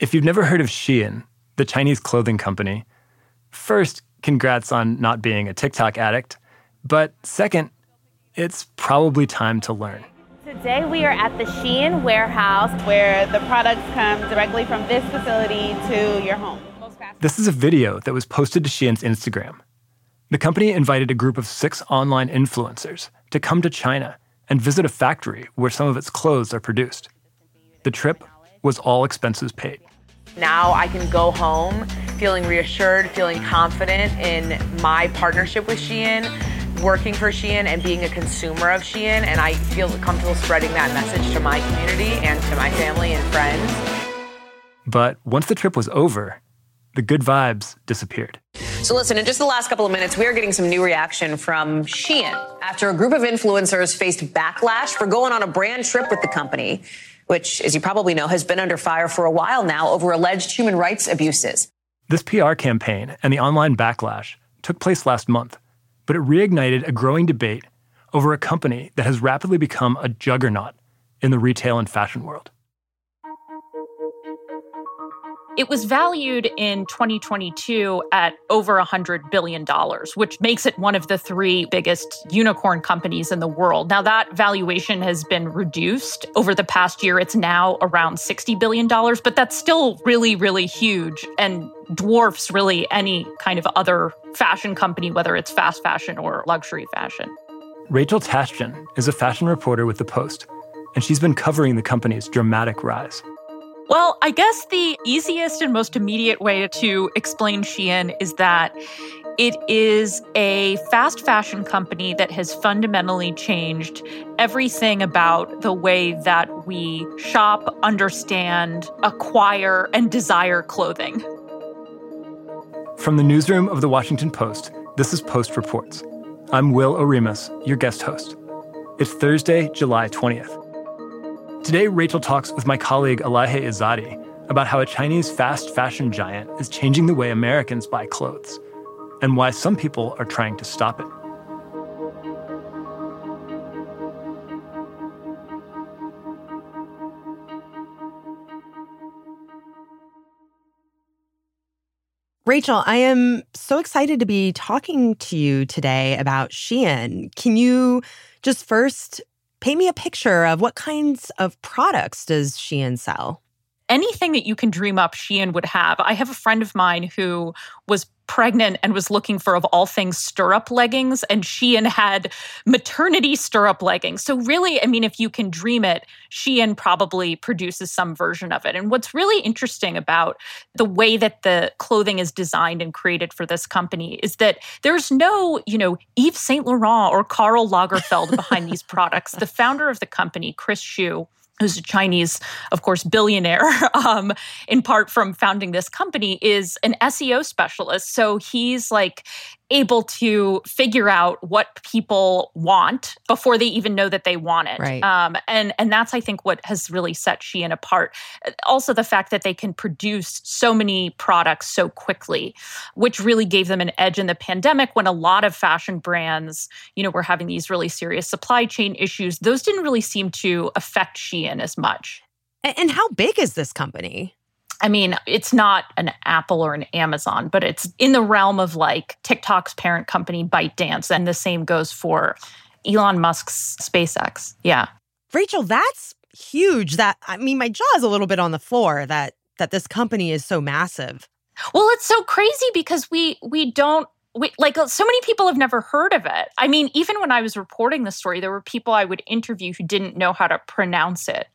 If you've never heard of Shein, the Chinese clothing company, first, congrats on not being a TikTok addict. But second, it's probably time to learn. Today we are at the Shein warehouse where the products come directly from this facility to your home. This is a video that was posted to Shein's Instagram. The company invited a group of six online influencers to come to China and visit a factory where some of its clothes are produced. The trip was all expenses paid. Now I can go home feeling reassured, feeling confident in my partnership with Shein, working for Shein and being a consumer of Shein, and I feel comfortable spreading that message to my community and to my family and friends. But once the trip was over, the good vibes disappeared. So, listen, in just the last couple of minutes, we are getting some new reaction from Shein after a group of influencers faced backlash for going on a brand trip with the company, which, as you probably know, has been under fire for a while now over alleged human rights abuses. This PR campaign and the online backlash took place last month, but it reignited a growing debate over a company that has rapidly become a juggernaut in the retail and fashion world. It was valued in 2022 at over $100 billion, which makes it one of the three biggest unicorn companies in the world. Now, that valuation has been reduced over the past year. It's now around $60 billion, but that's still really, really huge and dwarfs really any kind of other fashion company, whether it's fast fashion or luxury fashion. Rachel Tashjian is a fashion reporter with The Post, and she's been covering the company's dramatic rise. Well, I guess the easiest and most immediate way to explain Shein is that it is a fast fashion company that has fundamentally changed everything about the way that we shop, understand, acquire, and desire clothing. From the newsroom of the Washington Post, this is Post Reports. I'm Will Oremus, your guest host. It's Thursday, July 20th. Today, Rachel talks with my colleague Elahe Izadi about how a Chinese fast fashion giant is changing the way Americans buy clothes and why some people are trying to stop it. Rachel, I am so excited to be talking to you today about Shein. Can you just first Paint me a picture of what kinds of products does Shein sell? Anything that you can dream up, Shein would have. I have a friend of mine who was pregnant and was looking for, of all things, stirrup leggings, and Shein had maternity stirrup leggings. So, really, I mean, if you can dream it, Shein probably produces some version of it. And what's really interesting about the way that the clothing is designed and created for this company is that there's no, you know, Yves Saint Laurent or Karl Lagerfeld behind these products. The founder of the company, Chris Xu, who's a Chinese, of course, billionaire, um, in part from founding this company, is an SEO specialist. So he's like able to figure out what people want before they even know that they want it. Right. Um, and and that's I think what has really set Shein apart. Also the fact that they can produce so many products so quickly, which really gave them an edge in the pandemic when a lot of fashion brands, you know, were having these really serious supply chain issues. Those didn't really seem to affect Shein as much. And how big is this company? I mean, it's not an Apple or an Amazon, but it's in the realm of like TikTok's parent company, ByteDance. And the same goes for Elon Musk's SpaceX. Yeah. Rachel, that's huge. That I mean, my jaw is a little bit on the floor that that this company is so massive. Well, it's so crazy because we we don't we, like uh, so many people have never heard of it. I mean, even when I was reporting the story, there were people I would interview who didn't know how to pronounce it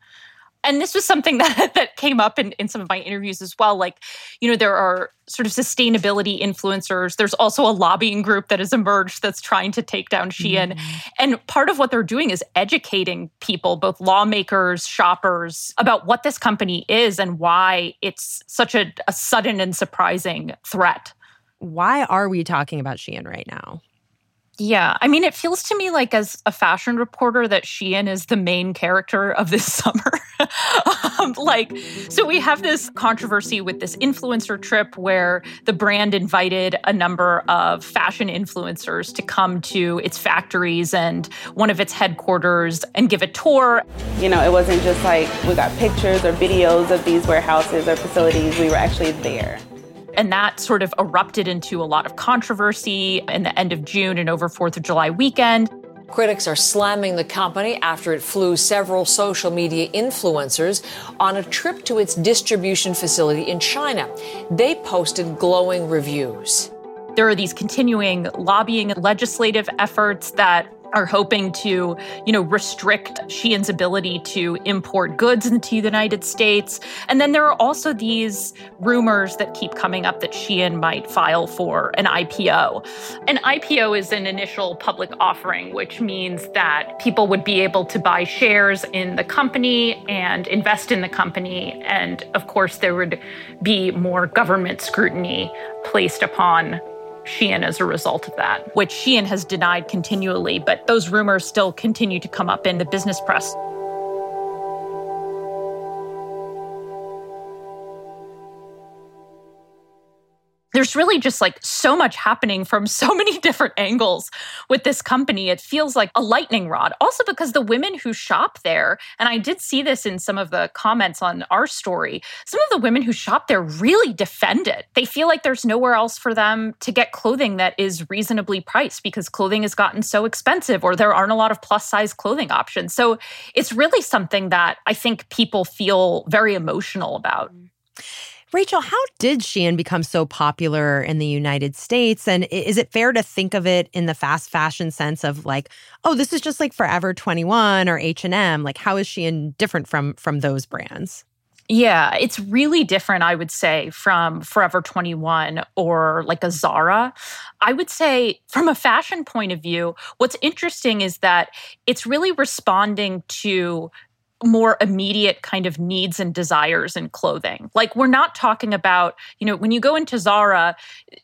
and this was something that that came up in, in some of my interviews as well like you know there are sort of sustainability influencers. There's also a lobbying group that has emerged that's trying to take down shein. Mm-hmm. and part of what they're doing is educating people both lawmakers shoppers about what this company is and why it's such a, a sudden and surprising threat. Why are we talking about shein right now yeah. I mean, it feels to me like, as a fashion reporter, that Shein is the main character of this summer. um, like, so we have this controversy with this influencer trip where the brand invited a number of fashion influencers to come to its factories and one of its headquarters and give a tour. You know, it wasn't just like we got pictures or videos of these warehouses or facilities, we were actually there. And that sort of erupted into a lot of controversy in the end of June and over 4th of July weekend. Critics are slamming the company after it flew several social media influencers on a trip to its distribution facility in China. They posted glowing reviews. There are these continuing lobbying and legislative efforts that are hoping to, you know, restrict Shein's ability to import goods into the United States. And then there are also these rumors that keep coming up that Shein might file for an IPO. An IPO is an initial public offering, which means that people would be able to buy shares in the company and invest in the company. And of course, there would be more government scrutiny placed upon Shein as a result of that, which Shein has denied continually, but those rumors still continue to come up in the business press. There's really just like so much happening from so many different angles with this company. It feels like a lightning rod. Also, because the women who shop there, and I did see this in some of the comments on our story, some of the women who shop there really defend it. They feel like there's nowhere else for them to get clothing that is reasonably priced because clothing has gotten so expensive or there aren't a lot of plus size clothing options. So it's really something that I think people feel very emotional about. Mm. Rachel, how did Shein become so popular in the United States? And is it fair to think of it in the fast fashion sense of like, oh, this is just like Forever 21 or H&M? Like how is Shein different from from those brands? Yeah, it's really different, I would say, from Forever 21 or like a Zara. I would say, from a fashion point of view, what's interesting is that it's really responding to more immediate kind of needs and desires in clothing. Like we're not talking about, you know, when you go into Zara,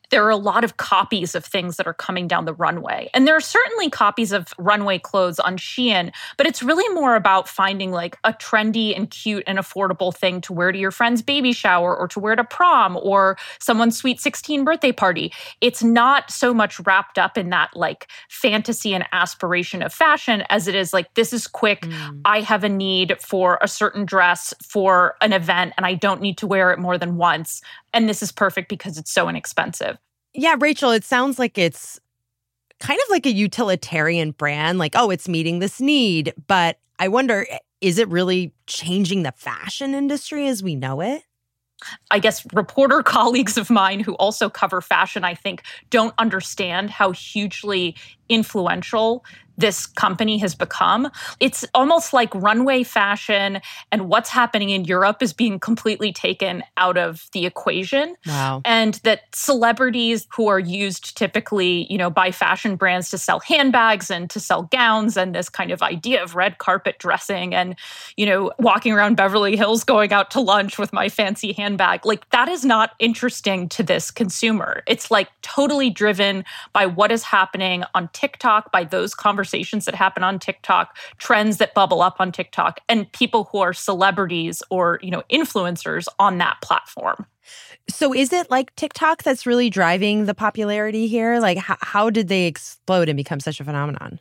there are a lot of copies of things that are coming down the runway. And there are certainly copies of runway clothes on Shein, but it's really more about finding like a trendy and cute and affordable thing to wear to your friend's baby shower or to wear to prom or someone's sweet 16 birthday party. It's not so much wrapped up in that like fantasy and aspiration of fashion as it is like, this is quick. Mm. I have a need for a certain dress for an event and I don't need to wear it more than once. And this is perfect because it's so inexpensive. Yeah, Rachel, it sounds like it's kind of like a utilitarian brand, like, oh, it's meeting this need. But I wonder, is it really changing the fashion industry as we know it? I guess reporter colleagues of mine who also cover fashion, I think, don't understand how hugely influential this company has become. It's almost like runway fashion and what's happening in Europe is being completely taken out of the equation. Wow. And that celebrities who are used typically, you know, by fashion brands to sell handbags and to sell gowns and this kind of idea of red carpet dressing and, you know, walking around Beverly Hills going out to lunch with my fancy handbag, like that is not interesting to this consumer. It's like totally driven by what is happening on TikTok, by those conversations conversations that happen on TikTok, trends that bubble up on TikTok, and people who are celebrities or, you know, influencers on that platform. So is it like TikTok that's really driving the popularity here? Like how, how did they explode and become such a phenomenon?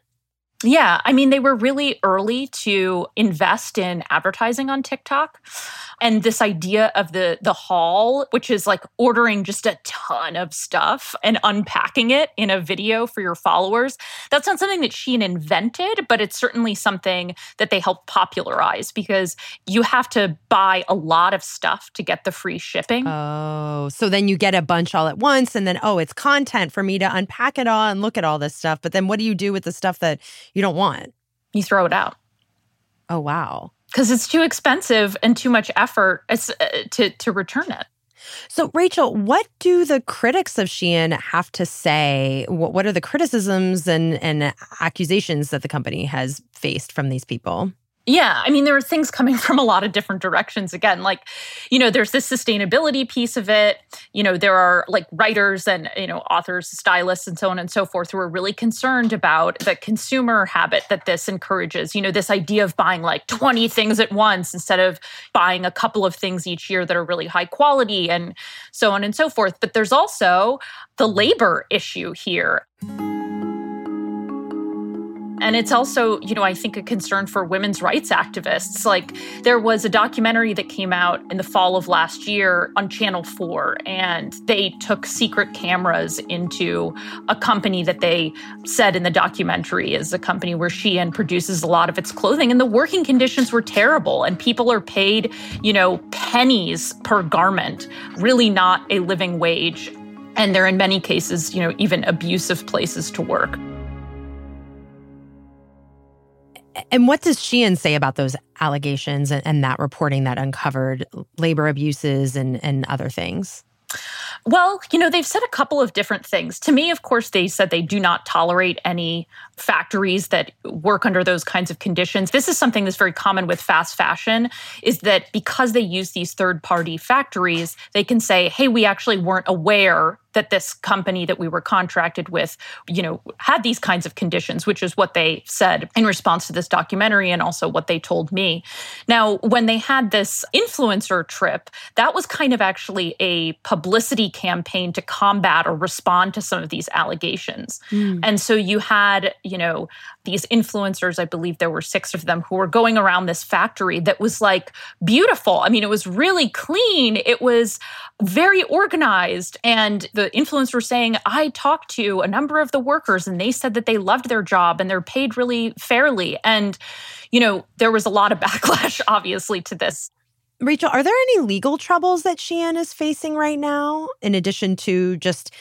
Yeah, I mean, they were really early to invest in advertising on TikTok. And this idea of the the haul, which is like ordering just a ton of stuff and unpacking it in a video for your followers, that's not something that Shein invented, but it's certainly something that they helped popularize because you have to buy a lot of stuff to get the free shipping. Oh, so then you get a bunch all at once and then oh, it's content for me to unpack it all and look at all this stuff. But then what do you do with the stuff that you don't want. You throw it out. Oh, wow. Because it's too expensive and too much effort uh, to, to return it. So, Rachel, what do the critics of Shein have to say? What, what are the criticisms and, and accusations that the company has faced from these people? Yeah, I mean, there are things coming from a lot of different directions. Again, like, you know, there's this sustainability piece of it. You know, there are like writers and, you know, authors, stylists, and so on and so forth who are really concerned about the consumer habit that this encourages. You know, this idea of buying like 20 things at once instead of buying a couple of things each year that are really high quality and so on and so forth. But there's also the labor issue here. And it's also, you know, I think a concern for women's rights activists. Like there was a documentary that came out in the fall of last year on Channel 4, and they took secret cameras into a company that they said in the documentary is a company where Shein produces a lot of its clothing. And the working conditions were terrible, and people are paid, you know, pennies per garment, really not a living wage. And they're in many cases, you know, even abusive places to work. And what does Shein say about those allegations and, and that reporting that uncovered labor abuses and, and other things? Well, you know, they've said a couple of different things. To me, of course, they said they do not tolerate any factories that work under those kinds of conditions. This is something that's very common with fast fashion is that because they use these third-party factories, they can say, "Hey, we actually weren't aware that this company that we were contracted with, you know, had these kinds of conditions, which is what they said in response to this documentary and also what they told me. Now, when they had this influencer trip, that was kind of actually a publicity campaign to combat or respond to some of these allegations. Mm. And so you had, you know, these influencers, I believe there were six of them, who were going around this factory that was like beautiful. I mean, it was really clean. It was very organized. And the influencers were saying, I talked to a number of the workers and they said that they loved their job and they're paid really fairly. And, you know, there was a lot of backlash, obviously, to this. Rachel, are there any legal troubles that Shein is facing right now, in addition to just,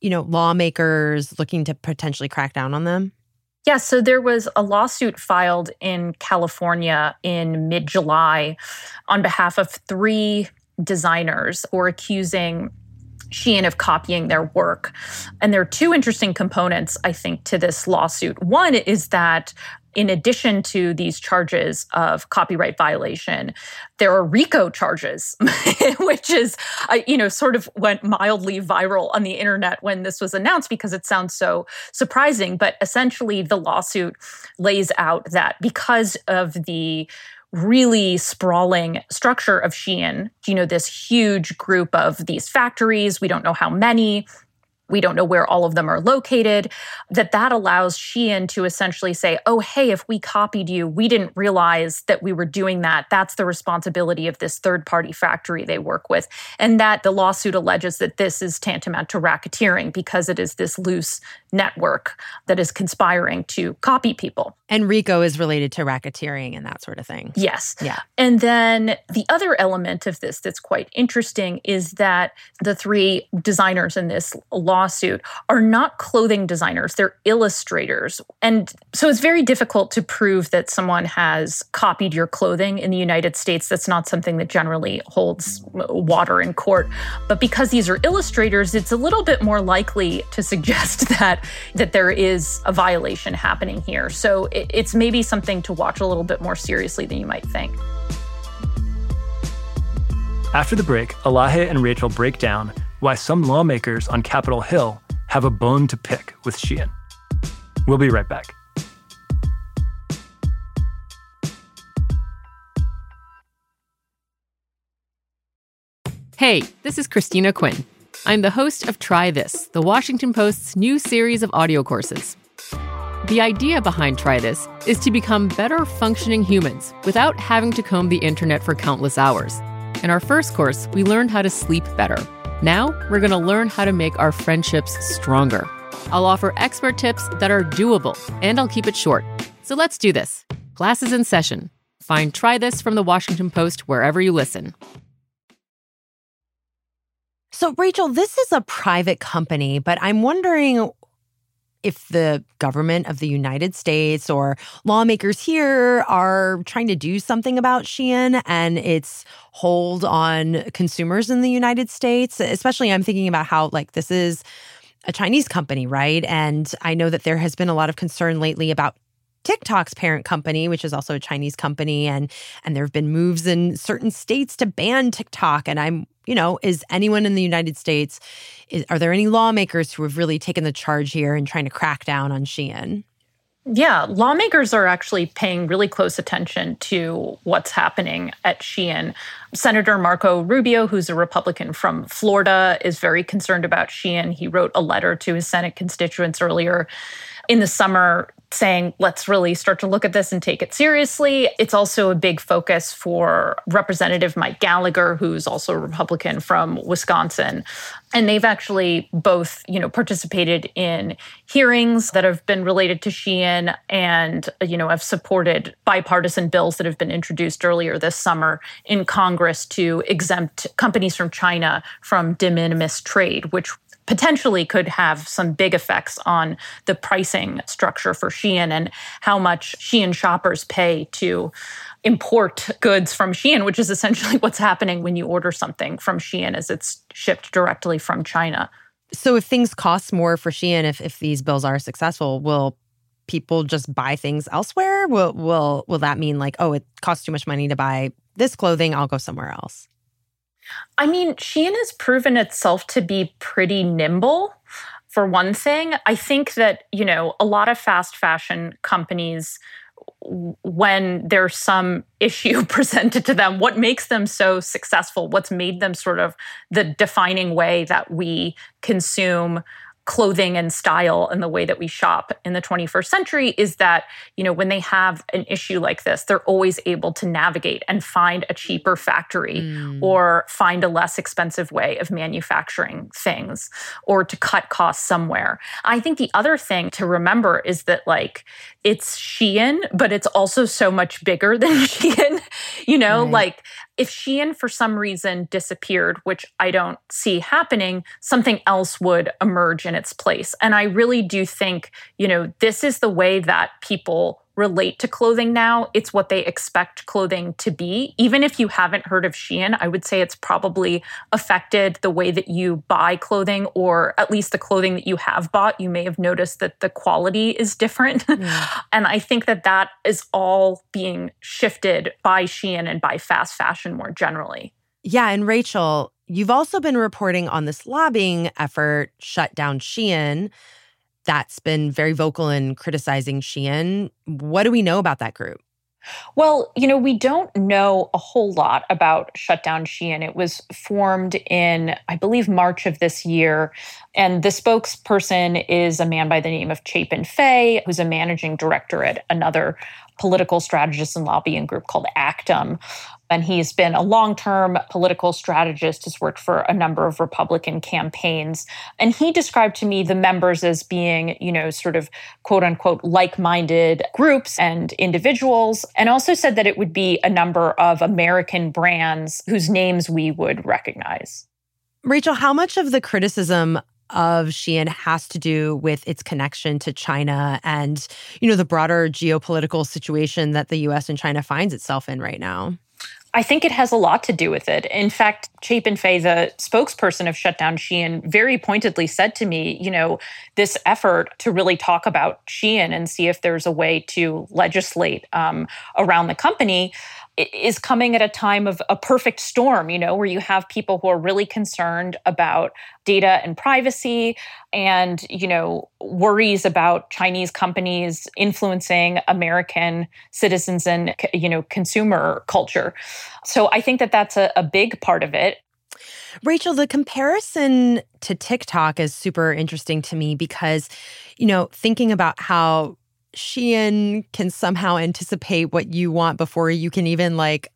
you know, lawmakers looking to potentially crack down on them? Yeah, so there was a lawsuit filed in California in mid July on behalf of three designers who accusing Shein of copying their work. And there are two interesting components, I think, to this lawsuit. One is that in addition to these charges of copyright violation, there are RICO charges, which is, uh, you know, sort of went mildly viral on the internet when this was announced because it sounds so surprising. But essentially, the lawsuit lays out that because of the really sprawling structure of Shein. You know, this huge group of these factories, we don't know how many, we don't know where all of them are located that that allows shein to essentially say oh hey if we copied you we didn't realize that we were doing that. That's the responsibility of this third party factory they work with. And that the lawsuit alleges that this is tantamount to racketeering because it is this loose network that is conspiring to copy people. And rico is related to racketeering and that sort of thing. Yes. Yeah. And then the other element of this that's quite interesting is that the three designers in this law lawsuit are not clothing designers, they're illustrators. And so it's very difficult to prove that someone has copied your clothing in the United States. That's not something that generally holds water in court. But because these are illustrators, it's a little bit more likely to suggest that that there is a violation happening here. So it's maybe something to watch a little bit more seriously than you might think. After the break, Elahe and Rachel break down why some lawmakers on Capitol Hill have a bone to pick with Shein. We'll be right back. Hey, this is Christina Quinn. I'm the host of Try This, the Washington Post's new series of audio courses. The idea behind Try This is to become better functioning humans without having to comb the internet for countless hours. In our first course, we learned how to sleep better. Now, we're going to learn how to make our friendships stronger. I'll offer expert tips that are doable, and I'll keep it short. So let's do this. Classes in session. Find Try This from the Washington Post wherever you listen. So, Rachel, this is a private company, but I'm wondering if the government of the United States or lawmakers here are trying to do something about Shein and its hold on consumers in the United States, especially I'm thinking about how like this is a Chinese company, right? And I know that there has been a lot of concern lately about TikTok's parent company, which is also a Chinese company, and and there have been moves in certain states to ban TikTok. And I'm, you know, is anyone in the United States, is, are there any lawmakers who have really taken the charge here and trying to crack down on Shein? Yeah, lawmakers are actually paying really close attention to what's happening at Shein. Senator Marco Rubio, who's a Republican from Florida, is very concerned about Shein. He wrote a letter to his Senate constituents earlier in the summer saying, let's really start to look at this and take it seriously. It's also a big focus for Representative Mike Gallagher, who's also a Republican from Wisconsin. And they've actually both, you know, participated in hearings that have been related to Shein and, you know, have supported bipartisan bills that have been introduced earlier this summer in Congress to exempt companies from China from de minimis trade, which potentially could have some big effects on the pricing structure for Shein and how much Shein shoppers pay to import goods from Shein, which is essentially what's happening when you order something from Shein as it's shipped directly from China. So if things cost more for Shein, if, if these bills are successful, will people just buy things elsewhere? Will will will that mean like, oh, it costs too much money to buy this clothing, I'll go somewhere else? I mean, Shein has proven itself to be pretty nimble. For one thing, I think that, you know, a lot of fast fashion companies, when there's some issue presented to them, what makes them so successful, what's made them sort of the defining way that we consume clothing and style and the way that we shop in the 21st century is that you know when they have an issue like this they're always able to navigate and find a cheaper factory mm. or find a less expensive way of manufacturing things or to cut costs somewhere i think the other thing to remember is that like it's Shein but it's also so much bigger than Shein you know right. like if Shein for some reason disappeared, which I don't see happening, something else would emerge in its place. And I really do think, you know, this is the way that people relate to clothing now. It's what they expect clothing to be. Even if you haven't heard of Shein, I would say it's probably affected the way that you buy clothing, or at least the clothing that you have bought. You may have noticed that the quality is different. Yeah. and I think that that is all being shifted by Shein and by fast fashion more generally. Yeah. And Rachel, you've also been reporting on this lobbying effort, Shut Down Shein that's been very vocal in criticizing Shein. What do we know about that group? Well, you know, we don't know a whole lot about Shutdown Shein. It was formed in, I believe, March of this year. And the spokesperson is a man by the name of Chapin Fay, who's a managing director at another political strategist and lobbying group called Actum. And he's been a long term political strategist, has worked for a number of Republican campaigns. And he described to me the members as being, you know, sort of quote unquote like minded groups and individuals, and also said that it would be a number of American brands whose names we would recognize. Rachel, how much of the criticism of Shein has to do with its connection to China and, you know, the broader geopolitical situation that the US and China finds itself in right now? I think it has a lot to do with it. In fact, Chapin Fay, the spokesperson of Shutdown Shein, very pointedly said to me, you know, this effort to really talk about Shein and see if there's a way to legislate um, around the company is coming at a time of a perfect storm, you know, where you have people who are really concerned about data and privacy and, you know, worries about Chinese companies influencing American citizens and, you know, consumer culture. So I think that that's a, a big part of it. Rachel, the comparison to TikTok is super interesting to me because, you know, thinking about how Shein can somehow anticipate what you want before you can even like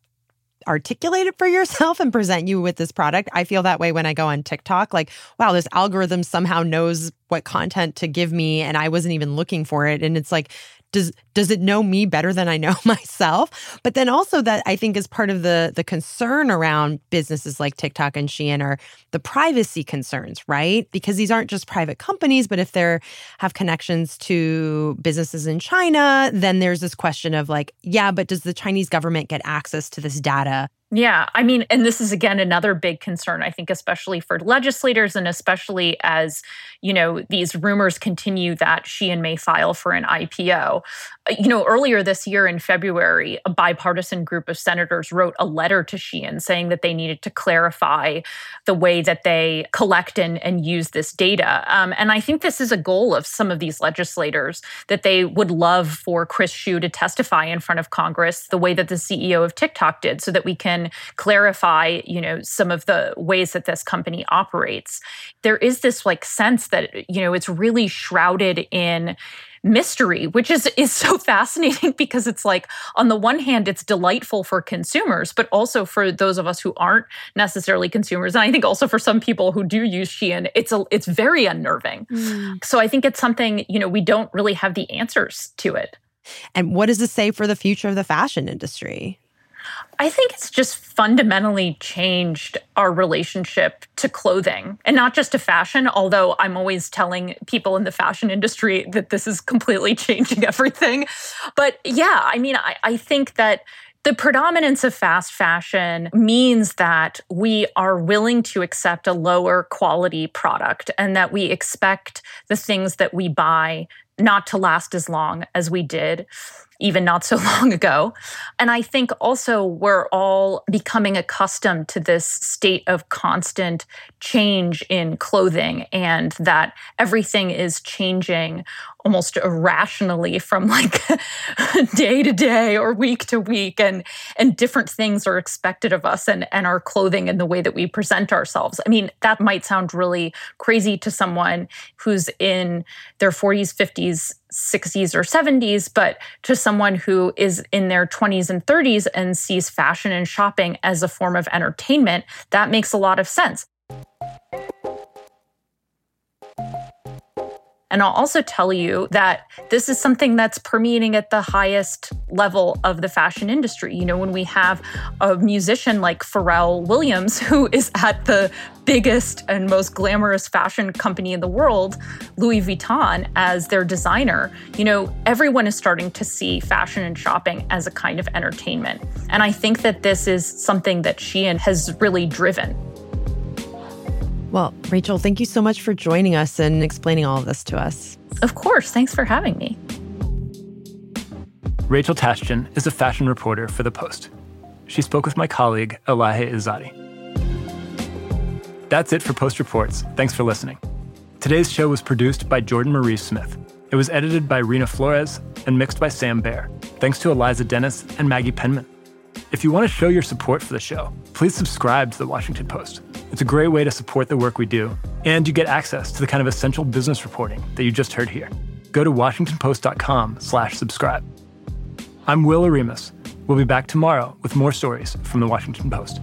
articulate it for yourself and present you with this product. I feel that way when I go on TikTok. Like, wow, this algorithm somehow knows what content to give me and I wasn't even looking for it. And it's like, does does it know me better than I know myself? But then also that I think is part of the the concern around businesses like TikTok and Shein are the privacy concerns, right? Because these aren't just private companies, but if they have connections to businesses in China, then there's this question of like, yeah, but does the Chinese government get access to this data Yeah, I mean, and this is again another big concern, I think, especially for legislators and especially as, you know, these rumors continue that Shein may file for an IPO. Uh, you know, earlier this year in February, a bipartisan group of senators wrote a letter to Shein saying that they needed to clarify the way that they collect and, and use this data. Um, and I think this is a goal of some of these legislators that they would love for Chris Xu to testify in front of Congress the way that the CEO of TikTok did so that we can clarify, you know, some of the ways that this company operates. There is this like sense that, you know, it's really shrouded in mystery which is is so fascinating because it's like on the one hand it's delightful for consumers but also for those of us who aren't necessarily consumers and i think also for some people who do use shein it's a it's very unnerving mm. so i think it's something you know we don't really have the answers to it and what does this say for the future of the fashion industry I think it's just fundamentally changed our relationship to clothing and not just to fashion, although I'm always telling people in the fashion industry that this is completely changing everything. But yeah, I mean, I, I think that the predominance of fast fashion means that we are willing to accept a lower quality product and that we expect the things that we buy not to last as long as we did even not so long ago. And I think also we're all becoming accustomed to this state of constant change in clothing and that everything is changing almost irrationally from like day to day or week to week and and different things are expected of us and and our clothing and the way that we present ourselves. I mean that might sound really crazy to someone who's in their 40s 50s 60s or 70s but to someone who is in their 20s and 30s and sees fashion and shopping as a form of entertainment that makes a lot of sense And I'll also tell you that this is something that's permeating at the highest level of the fashion industry. You know, when we have a musician like Pharrell Williams, who is at the biggest and most glamorous fashion company in the world, Louis Vuitton, as their designer, you know, everyone is starting to see fashion and shopping as a kind of entertainment. And I think that this is something that Shein has really driven. Well, Rachel, thank you so much for joining us and explaining all of this to us. Of course. Thanks for having me. Rachel Tashjian is a fashion reporter for The Post. She spoke with my colleague, Elahe Izadi. That's it for Post Reports. Thanks for listening. Today's show was produced by Jordan Marie Smith. It was edited by Reena Flores and mixed by Sam Bair. Thanks to Eliza Dennis and Maggie Penman. If you want to show your support for the show, please subscribe to The Washington Post. It's a great way to support the work we do, and you get access to the kind of essential business reporting that you just heard here. Go to washingtonpost.com slash subscribe. I'm Will Oremus. We'll be back tomorrow with more stories from the Washington Post.